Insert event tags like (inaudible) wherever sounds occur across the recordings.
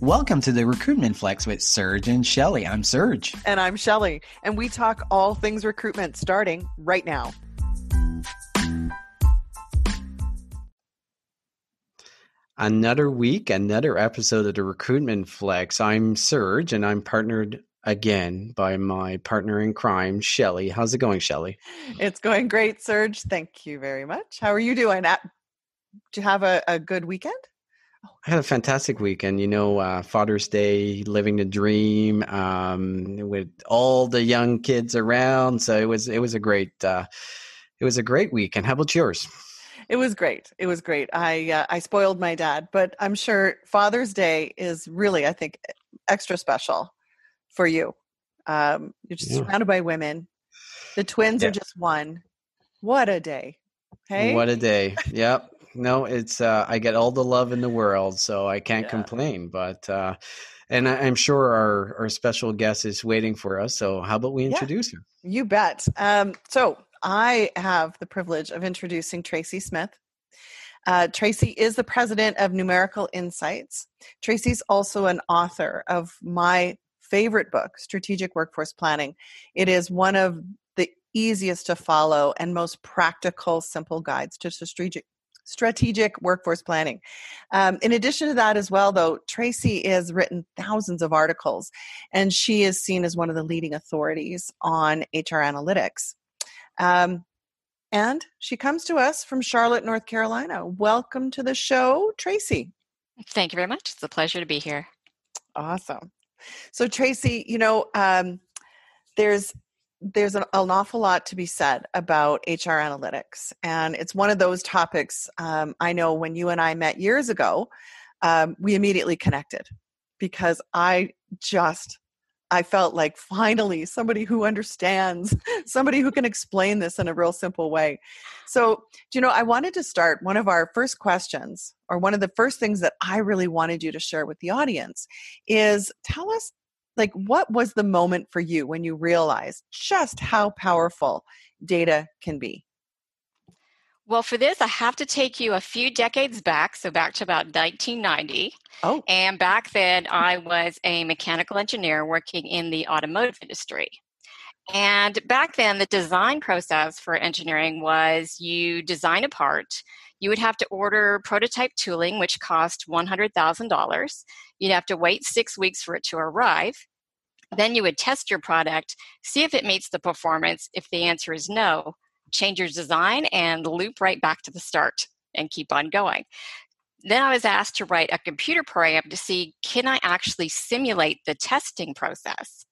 Welcome to the Recruitment Flex with Serge and Shelley. I'm Serge. And I'm Shelley. And we talk all things recruitment starting right now. Another week, another episode of the Recruitment Flex. I'm Serge and I'm partnered again by my partner in crime, Shelley. How's it going, Shelley? It's going great, Serge. Thank you very much. How are you doing? Did you have a, a good weekend? I had a fantastic weekend. You know, uh, Father's Day, living the dream um, with all the young kids around. So it was it was a great uh, it was a great weekend. How about yours? It was great. It was great. I uh, I spoiled my dad, but I'm sure Father's Day is really, I think, extra special for you. Um, you're just yeah. surrounded by women. The twins yeah. are just one. What a day! Hey, what a day! Yep no, it's uh, I get all the love in the world, so I can't yeah. complain. But uh, and I, am sure our our special guest is waiting for us. So how about we introduce yeah, her? You bet. Um, so I have the privilege of introducing Tracey Smith. Uh, Tracey is the president of Numerical Insights. Tracey's also an author of my favorite book, Strategic Workforce Planning. It is one of the easiest to follow and most practical, simple guides to strategic strategic workforce planning. Um, in addition to that, as well, though, Tracey has written thousands of articles and she is seen as one of the leading authorities on HR analytics. Um, and she comes to us from Charlotte, North Carolina. Welcome to the show, Tracey. Thank you very much. It's a pleasure to be here. Awesome. So, Tracy, you know, um, there's there's an, an, awful lot to be said about HR analytics. And it's one of those topics um, I know when you and I met years ago, um, we immediately connected because I just I felt like finally somebody who understands, (laughs) somebody who can explain this in a real simple way. So, do you know, I wanted to start one of our first questions, or one of the first things that I really wanted you to share with the audience is tell us like what was the moment for you when you realized just how powerful data can be well, for this, I have to take you a few decades back, so back to about 1990. Oh. And back then, I was a mechanical engineer working in the automotive industry. And back then, the design process for engineering was you design a part, you would have to order prototype tooling, which cost $100,000. You'd have to wait six weeks for it to arrive. Then you would test your product, see if it meets the performance. If the answer is no, change your design and loop right back to the start and keep on going. Then I was asked to write a computer program to see can I actually simulate the testing process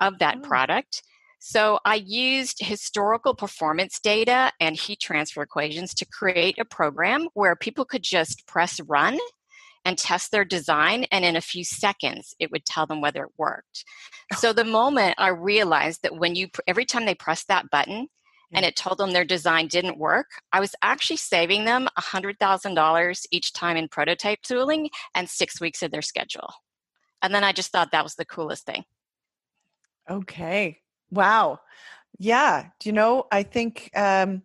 of that oh. product so I used historical performance data and heat transfer equations to create a program where people could just press run and test their design and in a few seconds it would tell them whether it worked. Oh. So the moment I realized that when you every time they pressed that button and mm. it told them their design didn't work, I was actually saving them $100,000 each time in prototype tooling and 6 weeks of their schedule. And then I just thought that was the coolest thing. Okay. Wow. Yeah. Do you know? I think um,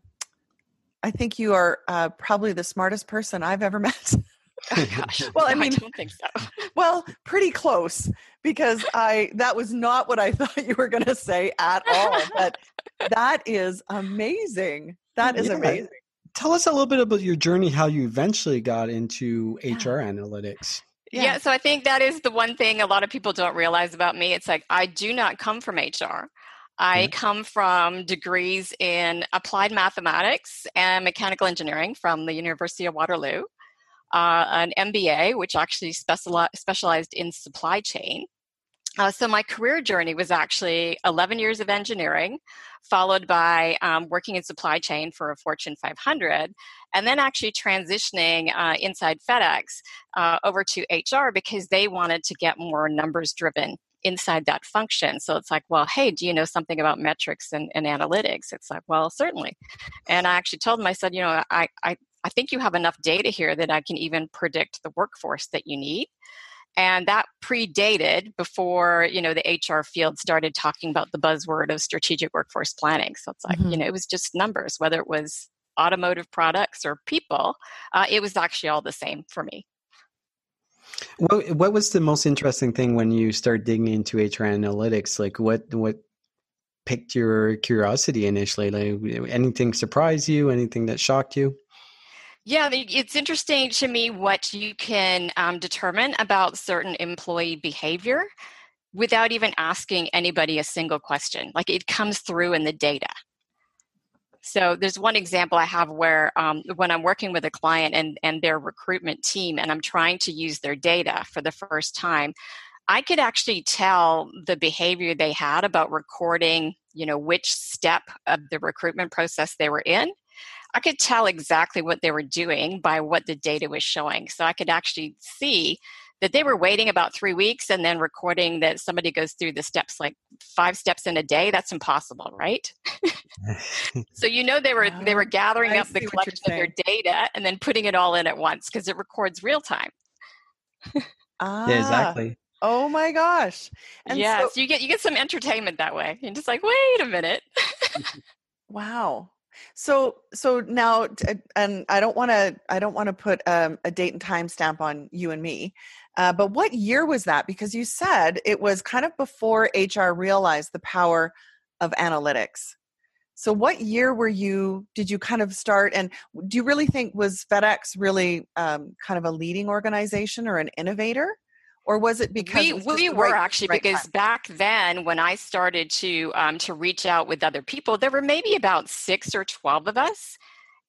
I think you are uh, probably the smartest person I've ever (laughs) met. (laughs) (laughs) well, I mean, I don't think so. Well, pretty close because I that was not what I thought you were going to say at all. But that is amazing. That is yeah. amazing. Tell us a little bit about your journey, how you eventually got into yeah. HR analytics. Yeah. yeah, so I think that is the one thing a lot of people don't realize about me. It's like I do not come from HR. I mm-hmm. come from degrees in applied mathematics and mechanical engineering from the University of Waterloo, uh, an MBA, which actually speciali- specialized in supply chain. Uh, so my career journey was actually 11 years of engineering, followed by um, working in supply chain for a Fortune 500, and then actually transitioning uh, inside FedEx uh, over to HR because they wanted to get more numbers driven inside that function. So it's like, well, hey, do you know something about metrics and, and analytics? It's like, well, certainly. And I actually told them, I said, you know, I, I, I think you have enough data here that I can even predict the workforce that you need. And that predated before, you know, the HR field started talking about the buzzword of strategic workforce planning. So it's like, mm-hmm. you know, it was just numbers, whether it was automotive products or people, uh, it was actually all the same for me. What What was the most interesting thing when you start digging into HR analytics? Like, what what piqued your curiosity initially? Like, anything surprise you? Anything that shocked you? Yeah, it's interesting to me what you can um, determine about certain employee behavior without even asking anybody a single question. Like it comes through in the data. So there's one example I have where um, when I'm working with a client and, and their recruitment team and I'm trying to use their data for the first time, I could actually tell the behavior they had about recording, you know, which step of the recruitment process they were in. I could tell exactly what they were doing by what the data was showing. So I could actually see that they were waiting about three weeks and then recording that somebody goes through the steps like five steps in a day? That's impossible right? (laughs) So you know they were they were gathering I up the collection of their data and then putting it all in at once because it records real time. Ah. yeah exactly. Oh my gosh. And yeah so, so you get you get some entertainment that way. You're just like wait a minute. Wow so so now and i don't want to i don't want to put um, a date and time stamp on you and me uh, but what year was that? Because you said it was kind of before HR realized the power of analytics. So, what year were you? Did you kind of start? And do you really think was FedEx really um, kind of a leading organization or an innovator? Or was it because we, it we were right, actually right because time? back then when i started to um, to reach out with other people there were maybe about six or 12 of us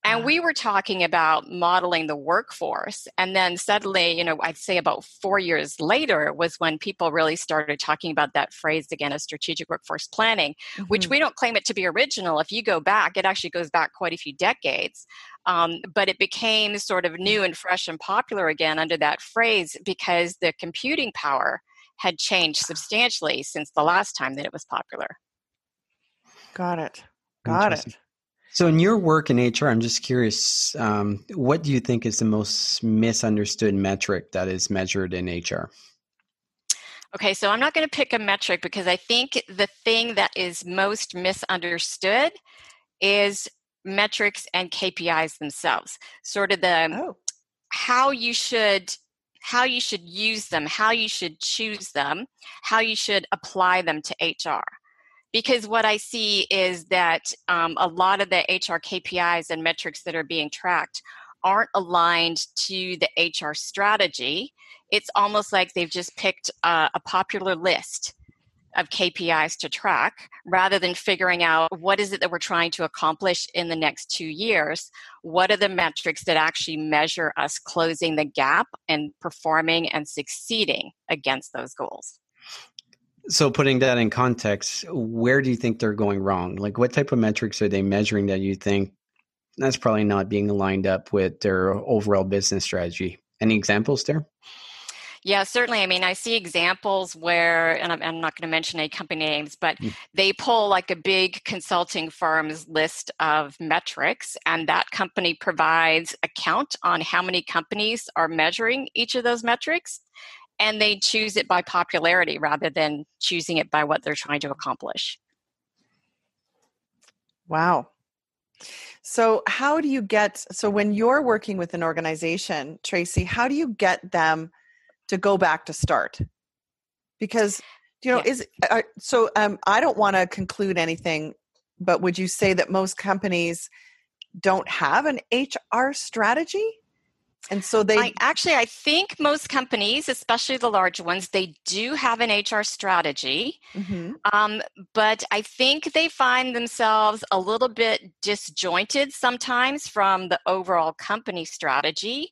and we were talking about modeling the workforce. And then suddenly, you know, I'd say about four years later was when people really started talking about that phrase again of strategic workforce planning, mm-hmm. which we don't claim it to be original. If you go back, it actually goes back quite a few decades. Um, but it became sort of new and fresh and popular again under that phrase because the computing power had changed substantially since the last time that it was popular. Got it. Got it. So, in your work in HR, I'm just curious, um, what do you think is the most misunderstood metric that is measured in HR? Okay, so I'm not going to pick a metric because I think the thing that is most misunderstood is metrics and KPIs themselves. Sort of the oh. how you should how you should use them, how you should choose them, how you should apply them to HR because what I see is that um, a lot of the HR KPIs and metrics that are being tracked aren't aligned to the HR strategy. It's almost like they've just picked a, a popular list of KPIs to track rather than figuring out what is it that we're trying to accomplish in the next two years. What are the metrics that actually measure us closing the gap and performing and succeeding against those goals? So, putting that in context, where do you think they're going wrong? Like, what type of metrics are they measuring that you think that's probably not being aligned up with their overall business strategy? Any examples there? Yeah, certainly. I mean, I see examples where, and I'm, I'm not going to mention any company names, but mm. they pull like a big consulting firm's list of metrics, and that company provides a count on how many companies are measuring each of those metrics and they choose it by popularity rather than choosing it by what they're trying to accomplish. Wow. So, how do you get so when you're working with an organization, Tracey, how do you get them to go back to start? Because you know, yeah. is uh, so um, I don't want to conclude anything, but would you say that most companies don't have an HR strategy? And so they I, actually, I think most companies, especially the large ones, they do have an HR strategy. Mm-hmm. Um, but I think they find themselves a little bit disjointed sometimes from the overall company strategy.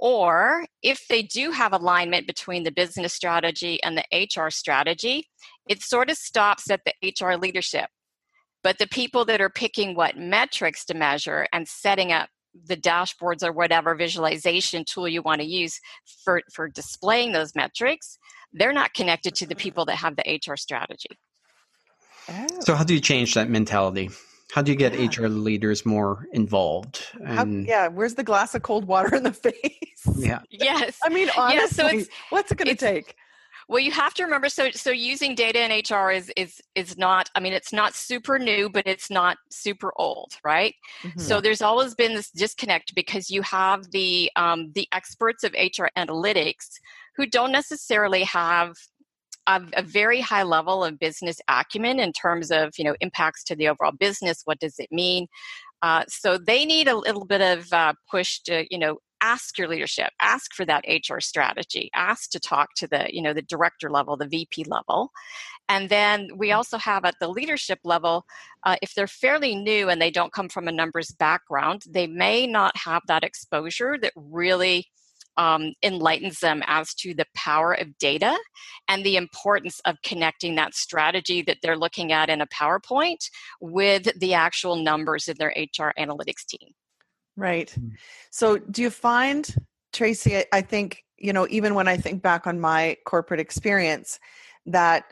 Or if they do have alignment between the business strategy and the HR strategy, it sort of stops at the HR leadership. But the people that are picking what metrics to measure and setting up the dashboards or whatever visualization tool you want to use for, for displaying those metrics, they're not connected to the people that have the HR strategy. Oh. So, how do you change that mentality? How do you get yeah. HR leaders more involved? And... How, yeah, where's the glass of cold water in the (laughs) face? Yeah. yes. I mean, honestly, yeah, so it's, what's it going to take? Well, you have to remember. So, so using data in HR is is is not. I mean, it's not super new, but it's not super old, right? Mm-hmm. So, there's always been this disconnect because you have the um, the experts of HR analytics who don't necessarily have a, a, very high level of business acumen in terms of you know impacts to the overall business what does it mean uh, so they need a little bit of uh, push to you know ask your leadership ask for that hr strategy ask to talk to the you know the director level the vp level and then we mm. also have at the leadership level uh, if they're fairly new and they don't come from a numbers background they may not have that exposure that really um, enlightens them as to the power of data and the importance of connecting that strategy that they're looking at in a PowerPoint with the actual numbers in their HR analytics team. Right. Hmm. So, do you find, Tracey, I think, you know, even when I think back on my corporate experience, that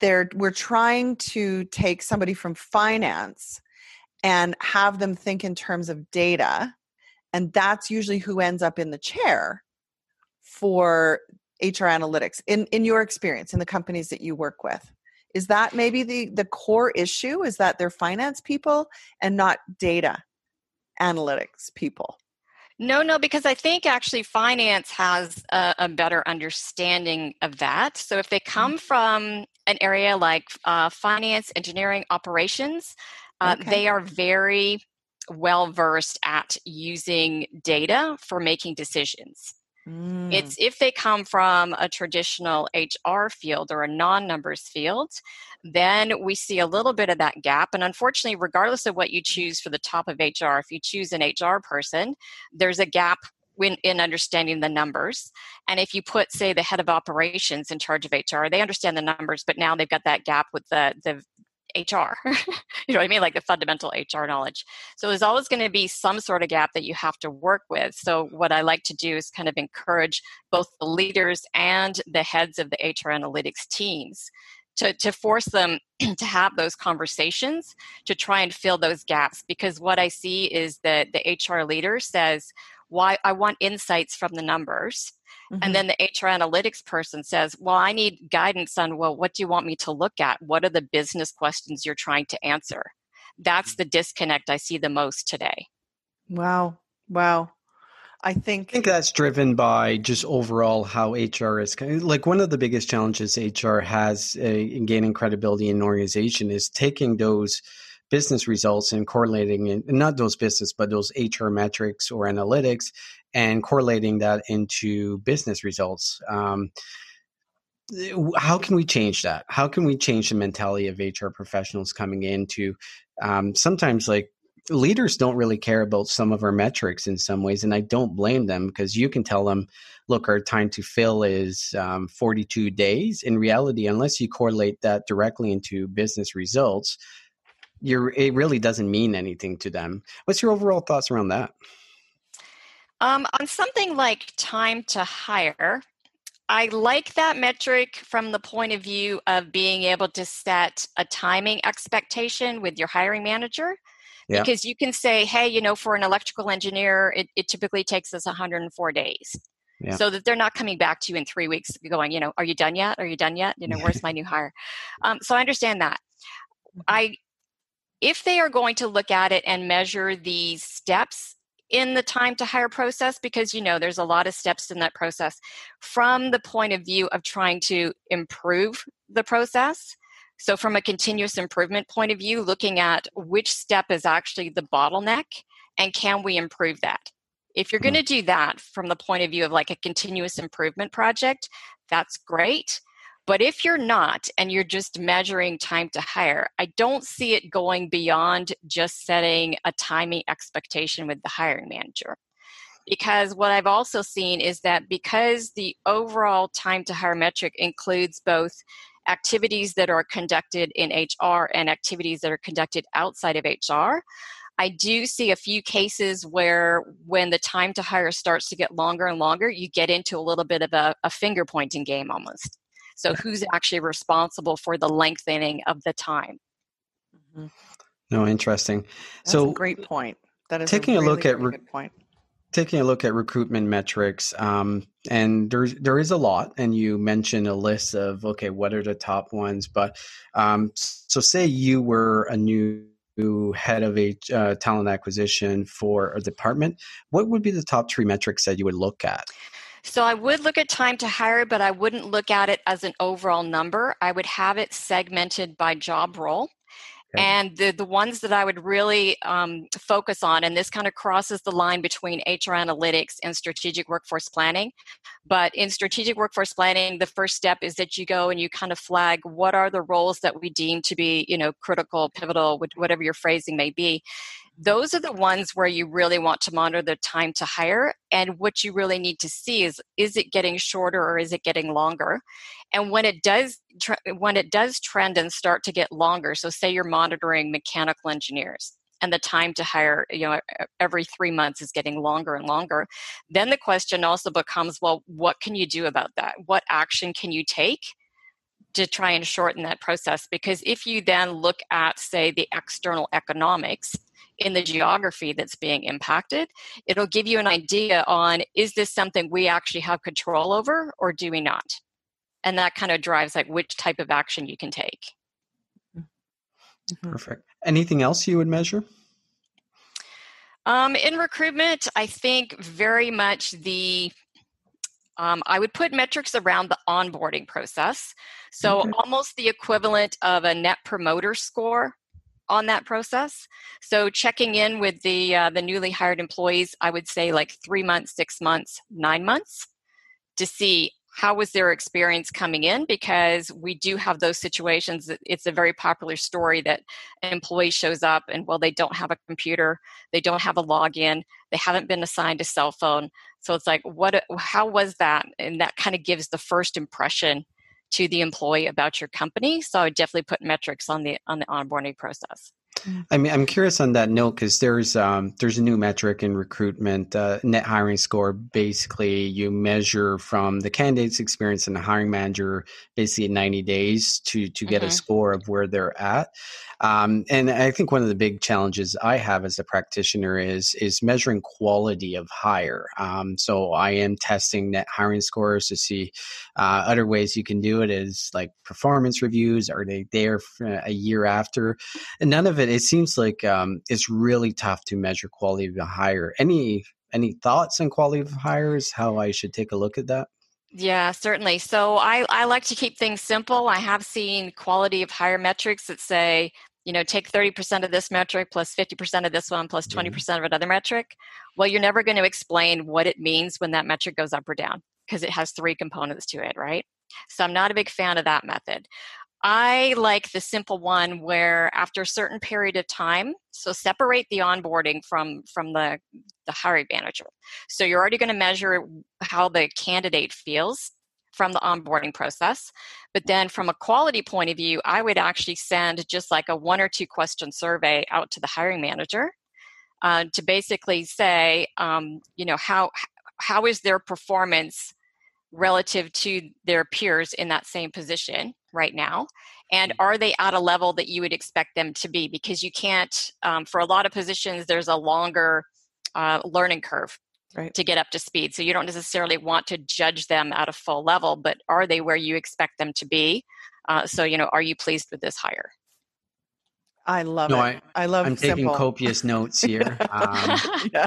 they're, we're trying to take somebody from finance and have them think in terms of data and that's usually who ends up in the chair for HR analytics in in your experience in the companies that you work with is that maybe the the core issue is that they're finance people and not data analytics people no no because i think actually finance has a, a better understanding of that so if they mm-hmm. come from an area like uh, finance engineering operations uh, okay. they are very well versed at using data for making decisions. Mm. It's if they come from a traditional HR field or a non numbers field, then we see a little bit of that gap. And unfortunately, regardless of what you choose for the top of HR, if you choose an HR person, there's a gap in, in, understanding the numbers. And if you put, say, the head of operations in charge of HR, they understand the numbers, but now they've got that gap with the, the HR. (laughs) you know what I mean? Like the fundamental HR knowledge. So there's always going to be some sort of gap that you have to work with. So what I like to do is kind of encourage both the leaders and the heads of the HR analytics teams to, to force them (clears throat) to have those conversations to try and fill those gaps because what i see is that the hr leader says why i want insights from the numbers Mm-hmm. And then the HR analytics person says, Well, I need guidance on, well, what do you want me to look at? What are the business questions you're trying to answer? That's mm. the disconnect I see the most today. Wow. Wow. I think I think that's driven by just overall how HR is like one of the biggest challenges HR has uh, in gaining credibility in an organization is taking those business results and correlating in, not those business but those HR metrics or analytics and correlating that into business results. Um, how can we change that? How can we change the mentality of HR professionals coming into um, sometimes like leaders don't really care about some of our metrics in some ways, and I don't blame them because you can tell them, look, our time to fill is um, 42 days. In reality, unless you correlate that directly into business results, you're, it really doesn't mean anything to them. What's your overall thoughts around that? Um, on something like time to hire, I like that metric from the point of view of being able to set a timing expectation with your hiring manager. Yeah. Because you can say, hey, you know, for an electrical engineer, it, it typically takes us 104 days. Yeah. So that they're not coming back to you in three weeks going, you know, are you done yet? Are you done yet? You know, where's my new hire? Um, so I understand that. (laughs) I, if they are going to look at it and measure these steps in the time to hire process because you know there's a lot of steps in that process from the point of view of trying to improve the process so from a continuous improvement point of view looking at which step is actually the bottleneck and can we improve that? If you're mm-hmm. going to do that from the point of view of like a continuous improvement project that's great but if you're not and you're just measuring time to hire, I don't see it going beyond just setting a timing expectation with the hiring manager. Because what I've also seen is that because the overall time to hire metric includes both activities that are conducted in HR and activities that are conducted outside of HR, I do see a few cases where when the time to hire starts to get longer and longer, you get into a little bit of a, a finger pointing game almost. So, who's actually responsible for the lengthening of the time? Mm-hmm. No, interesting. That's so, great point. That is taking a, really, a look at re- point. Taking a look at recruitment metrics, um, and there's there is a lot, and you mentioned a list of okay, what are the top ones? But um, so, say you were a new head of a uh, talent acquisition for a department, what would be the top three metrics that you would look at? So I would look at time to hire, but I wouldn't look at it as an overall number. I would have it segmented by job role. Okay. And the, the ones that I would really um, focus on, and this kind of crosses the line between HR analytics and strategic workforce planning. But in strategic workforce planning, the first step is that you go and you kind of flag what are the roles that we deem to be, you know, critical, pivotal, whatever your phrasing may be those are the ones where you really want to monitor the time to hire and what you really need to see is is it getting shorter or is it getting longer? And when it does when it does trend and start to get longer so say you're monitoring mechanical engineers and the time to hire you know every 3 months is getting longer and longer then the question also becomes well what can you do about that? What action can you take to try and shorten that process? Because if you then look at say the external economics in the geography that's being impacted, it'll give you an idea on is this something we actually have control over or do we not? And that kind of drives like which type of action you can take. Mm-hmm. Perfect. Anything else you would measure? Um, in recruitment, I think very much the um, I would put metrics around the onboarding process. So, okay. almost the equivalent of a net promoter score on that process. So checking in with the uh, the newly hired employees, I would say like three months, six months, nine months, to see how was their experience coming in because we do have those situations it's a very popular story that an employee shows up and well they don't have a computer they don't have a login they haven't been assigned a cell phone so it's like what how was that and that kind of gives the first impression to the employee about your company. So I would definitely put metrics on the on the onboarding process. I mean, I'm curious on that note because there's um, there's a new metric in recruitment, uh, net hiring score. Basically, you measure from the candidate's experience and the hiring manager, basically 90 days to to get mm-hmm. a score of where they're at. Um, and I think one of the big challenges I have as a practitioner is is measuring quality of hire. Um, so I am testing net hiring scores to see uh, other ways you can do it is like performance reviews. Are they there a year after? And none of it. It seems like um, it's really tough to measure quality of hire. Any any thoughts on quality of hires? How I should take a look at that? Yeah, certainly. So I, I like to keep things simple. I have seen quality of hire metrics that say, you know, take 30% of this metric plus 50% of this one plus 20% mm-hmm. of another metric. Well, you're never going to explain what it means when that metric goes up or down because it has three components to it, right? So I'm not a big fan of that method. I like the simple one where after a certain period of time, so separate the onboarding from from the the hiring manager. So you're already going to measure how the candidate feels from the onboarding process. But then from a quality point of view, I would actually send just like a one or two question survey out to the hiring manager uh, to basically say, um, you know, how how is their performance relative to their peers in that same position right now and mm-hmm. are they at a level that you would expect them to be because you can't um, for a lot of positions there's a longer uh, learning curve right. to get up to speed so you don't necessarily want to judge them at a full level but are they where you expect them to be uh, so you know are you pleased with this hire I love no, it. I, I love. I'm simple. taking copious notes (laughs) here. Um, yeah.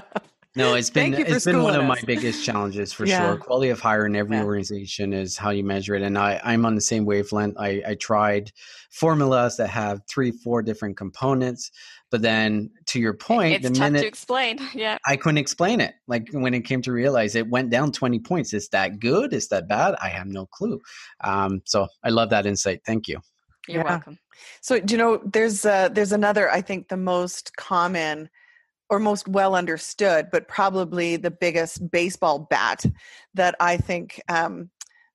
No, (laughs) it's been it's been one of my biggest challenges for yeah. sure. Quality of hire in every yeah. organization is how you measure it, and I I'm on the same wavelength. I I tried formulas that have three four different components, but then to your point, it's the tough to explain. (laughs) Yeah, I couldn't explain it. Like when it came to realize it went down twenty points. Is that good? Is that bad? I have no clue. Um, so I love that insight. Thank you. You're yeah. welcome. So do you know there's uh, there's another I think the most common or most well understood, but probably the biggest baseball bat that I think um,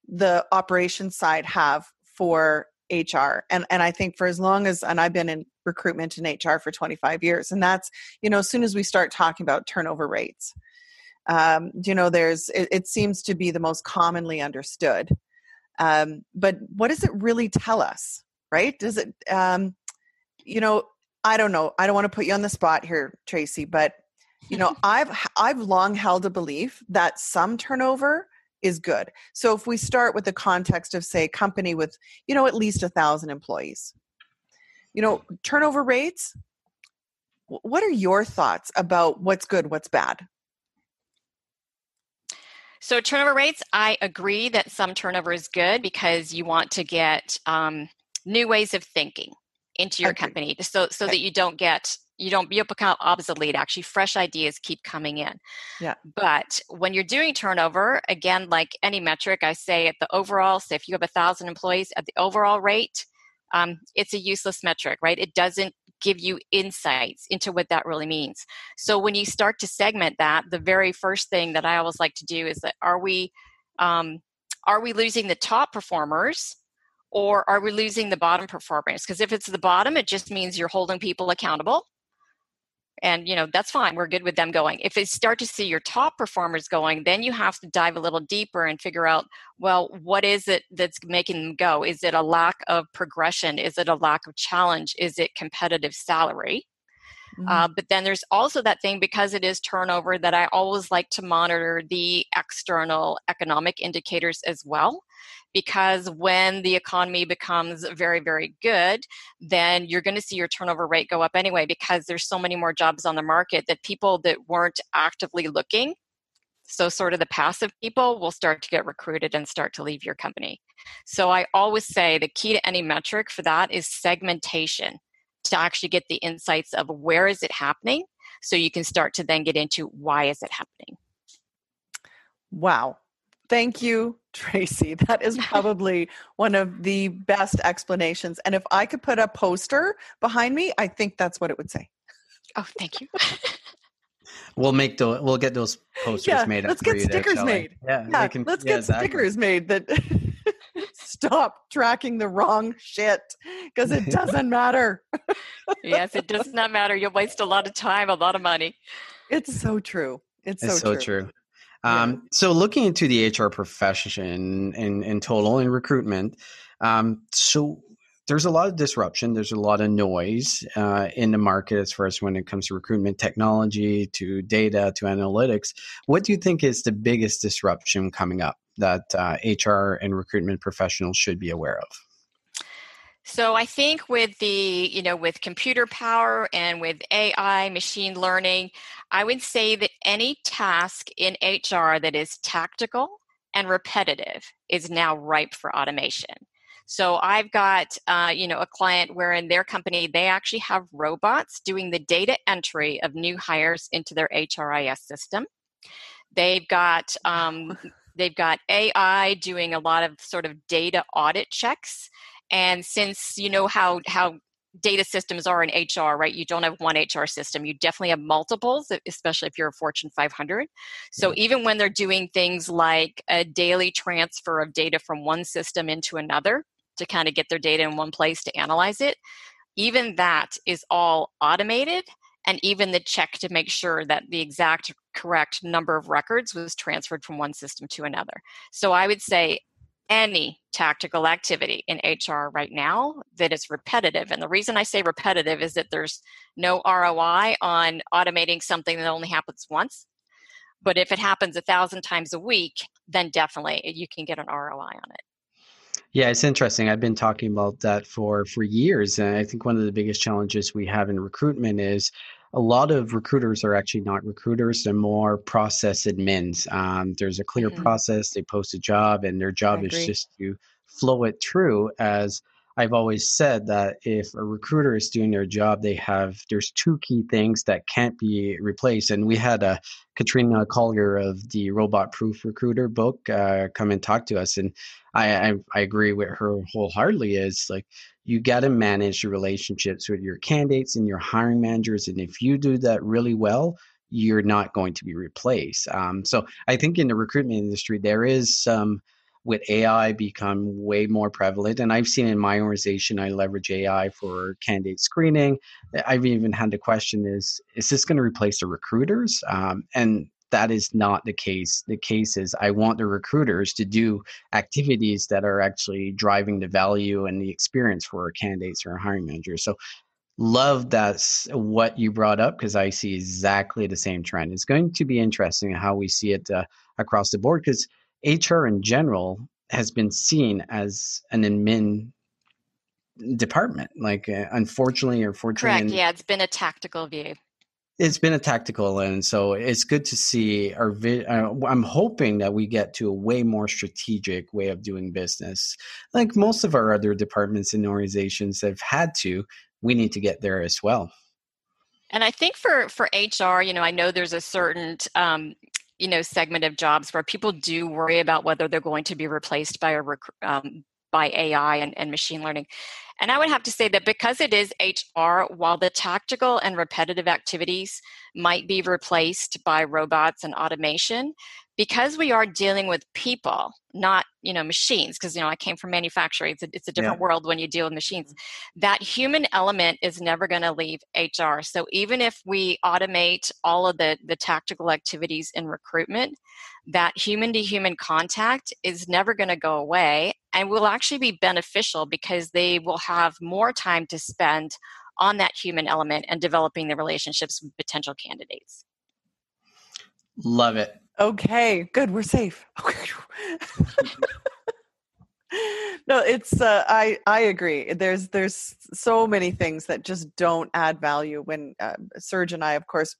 the operations side have for HR. And and I think for as long as and I've been in recruitment in HR for 25 years, and that's you know as soon as we start talking about turnover rates, um, you know there's it, it, seems to be the most commonly understood. Um, but what does it really tell us, right? Does it um, you know I don't know. I don't want to put you on the spot here, Tracey, but you know, (laughs) I've I've long held a belief that some turnover is good. So if we start with the context of say company with, you know, at least a thousand employees, you know, turnover rates, what are your thoughts about what's good, what's bad? So turnover rates, I agree that some turnover is good because you want to get um, new ways of thinking into your company, so so okay. that you don't get you don't you become obsolete. Actually, fresh ideas keep coming in. Yeah. But when you're doing turnover, again, like any metric, I say at the overall. Say if you have a thousand employees at the overall rate, um, it's a useless metric, right? It doesn't give you insights into what that really means. So when you start to segment that, the very first thing that I always like to do is that are we um, are we losing the top performers or are we losing the bottom performers? Because if it's the bottom, it just means you're holding people accountable. And you know that's fine we're good with them going. If they start to see your top performers going then you have to dive a little deeper and figure out well what is it that's making them go? Is it a lack of progression? Is it a lack of challenge? Is it competitive salary Mm-hmm. Uh, but then there's also that thing because it is turnover that I always like to monitor the external economic indicators as well. Because when the economy becomes very, very good, then you're going to see your turnover rate go up anyway because there's so many more jobs on the market that people that weren't actively looking so, sort of the passive people will start to get recruited and start to leave your company. So, I always say the key to any metric for that is segmentation to actually get the insights of where is it happening so you can start to then get into why is it happening wow thank you (laughs) tracey that is (laughs) probably one of the best explanations and if i could put a poster behind me i think that's what it would say oh thank you (laughs) We'll make the we'll get those posters yeah, made. Let's get stickers there, made. Yeah, yeah can, let's yeah, get exactly. stickers made that stop tracking the wrong shit because it (laughs) doesn't matter. yes, it does not matter. You'll waste a lot of time, a lot of money. It's so true. It's, it's so, so true. true. Um, yeah. So, looking into the HR profession in, in total in recruitment, um, so there's a lot of disruption. There's a lot of noise uh, in the market as far as when it comes to recruitment technology, to data, to analytics. What do you think is the biggest disruption coming up that uh, HR and recruitment professionals should be aware of? So I think with the, you know, with computer power and with AI, machine learning, I would say that any task in HR that is tactical and repetitive is now ripe for automation. So I've got, uh, you know, a client where in their company they actually have robots doing the data entry of new hires into their HRIS system. They've got (laughs) um, they've got AI doing a lot of sort of data audit checks. And since you know how how data systems are in HR, right? You don't have one HR system. You definitely have multiples, especially if you're a Fortune 500. So even when they're doing things like a daily transfer of data from one system into another, to kind of get their data in one place to analyze it. Even that is all automated, and even the check to make sure that the exact correct number of records was transferred from one system to another. So I would say any tactical activity in HR right now that is repetitive. And the reason I say repetitive is that there's no ROI on automating something that only happens once. But if it happens a thousand times a week, then definitely you can get an ROI on it. Yeah, it's interesting. I've been talking about that for for years, and I think one of the biggest challenges we have in recruitment is a lot of recruiters are actually not recruiters; they're more process admins. Um, there's a clear mm-hmm. process; they post a job, and their job is just to flow it through as I've always said that if a recruiter is doing their job, they have there's two key things that can't be replaced. And we had a uh, Katrina Collier of the Robot Proof Recruiter book uh, come and talk to us, and I, I I agree with her wholeheartedly. Is like you got to manage the relationships with your candidates and your hiring managers, and if you do that really well, you're not going to be replaced. Um, so I think in the recruitment industry there is some with AI become way more prevalent. And I've seen in my organization, I leverage AI for candidate screening. I've even had the question is, is this going to replace the recruiters? Um, and that is not the case. The case is I want the recruiters to do activities that are actually driving the value and the experience for our candidates or our hiring managers. So love that's what you brought up because I see exactly the same trend. It's going to be interesting how we see it uh, across the board because HR in general has been seen as an admin department. Like, uh, unfortunately or fortunately, correct. Yeah, it's been a tactical view. It's been a tactical, and so it's good to see our. Vi- uh, I'm hoping that we get to a way more strategic way of doing business, like most of our other departments and organizations have had to. We need to get there as well. And I think for for HR, you know, I know there's a certain um, you know segment of jobs where people do worry about whether they're going to be replaced by a um, by AI and, and machine learning. And I would have to say that because it is HR, while the tactical and repetitive activities might be replaced by robots and automation, because we are dealing with people not you know machines because you know i came from manufacturing it's a, it's a different yeah. world when you deal with machines mm-hmm. that human element is never going to leave hr so even if we automate all of the the tactical activities in recruitment that human to human contact is never going to go away and will actually be beneficial because they will have more time to spend on that human element and developing the relationships with potential candidates love it Okay, good. We're safe. (laughs) no, it's uh, I I agree. There's there's so many things that just don't add value. When uh, Serge and I, of course,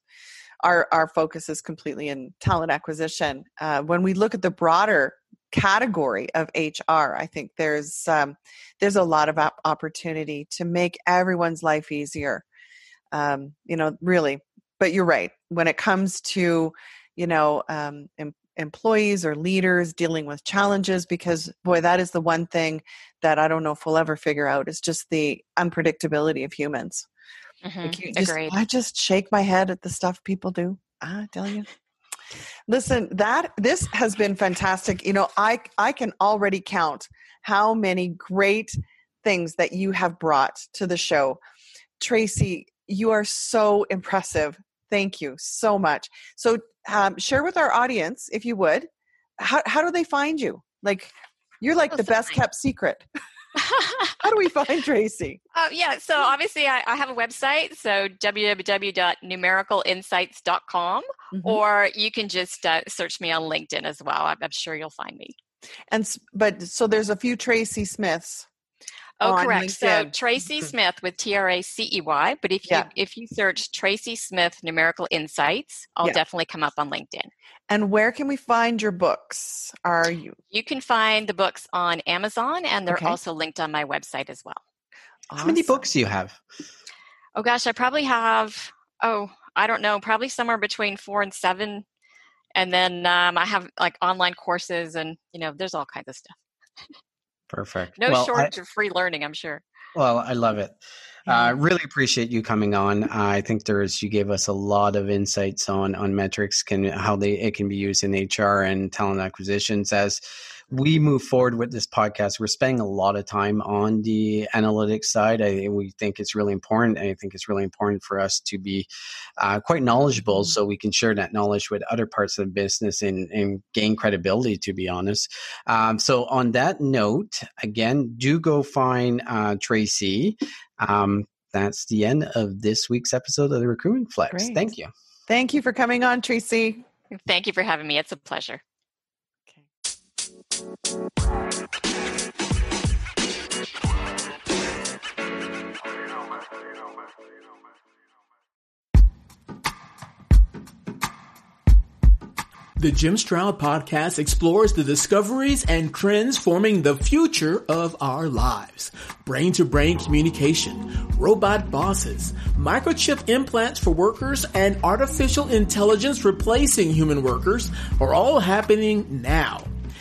our our focus is completely in talent acquisition. Uh, when we look at the broader category of HR, I think there's um, there's a lot of op- opportunity to make everyone's life easier. Um, you know, really. But you're right. When it comes to you know um, em- employees or leaders dealing with challenges because boy that is the one thing that i don't know if we'll ever figure out is just the unpredictability of humans. Mm-hmm. like just, Agreed. i just shake my head at the stuff people do. I tell you. Listen that this has been fantastic. You know i i can already count how many great things that you have brought to the show. Tracey you are so impressive. Thank you so much. So um, share with our audience, if you would, how, how do they find you? Like, you're like oh, the best kept secret. (laughs) how do we find Tracey? Uh, yeah, so obviously I, I, have a website, so www.numericalinsights.com, mm-hmm. or you can just uh, search me on LinkedIn as well. I'm, I'm, sure you'll find me. And but so there's a few Tracy Smiths Oh, correct. So Tracey mm-hmm. Smith with T R A C E Y. But if you yeah. if you search Tracey Smith Numerical Insights, I'll yeah. definitely come up on LinkedIn. And where can we find your books? Are you? You can find the books on Amazon, and they're okay. also linked on my website as well. Awesome. How many books do you have? Oh gosh, I probably have. Oh, I don't know. Probably somewhere between four and seven. And then um, I have like online courses, and you know, there's all kinds of stuff. (laughs) Perfect. No well, shortage I, of free learning, I'm sure. Well, I love it. I uh, really appreciate you coming on. I think there's you gave us a lot of insights on on metrics can how they it can be used in HR and talent acquisitions as we move forward with this podcast, we're spending a lot of time on the analytics side. I, we think it's really important. And I think it's really important for us to be uh, quite knowledgeable mm-hmm. so we can share that knowledge with other parts of the business and, and gain credibility, to be honest. Um, so, on that note, again, do go find uh, Tracey. Um, that's the end of this week's episode of the Recruitment Flex. Great. Thank you. Thank you for coming on, Tracey. Thank you for having me. It's a pleasure. The Jim Stroud podcast explores the discoveries and trends forming the future of our lives. Brain to brain communication, robot bosses, microchip implants for workers, and artificial intelligence replacing human workers are all happening now.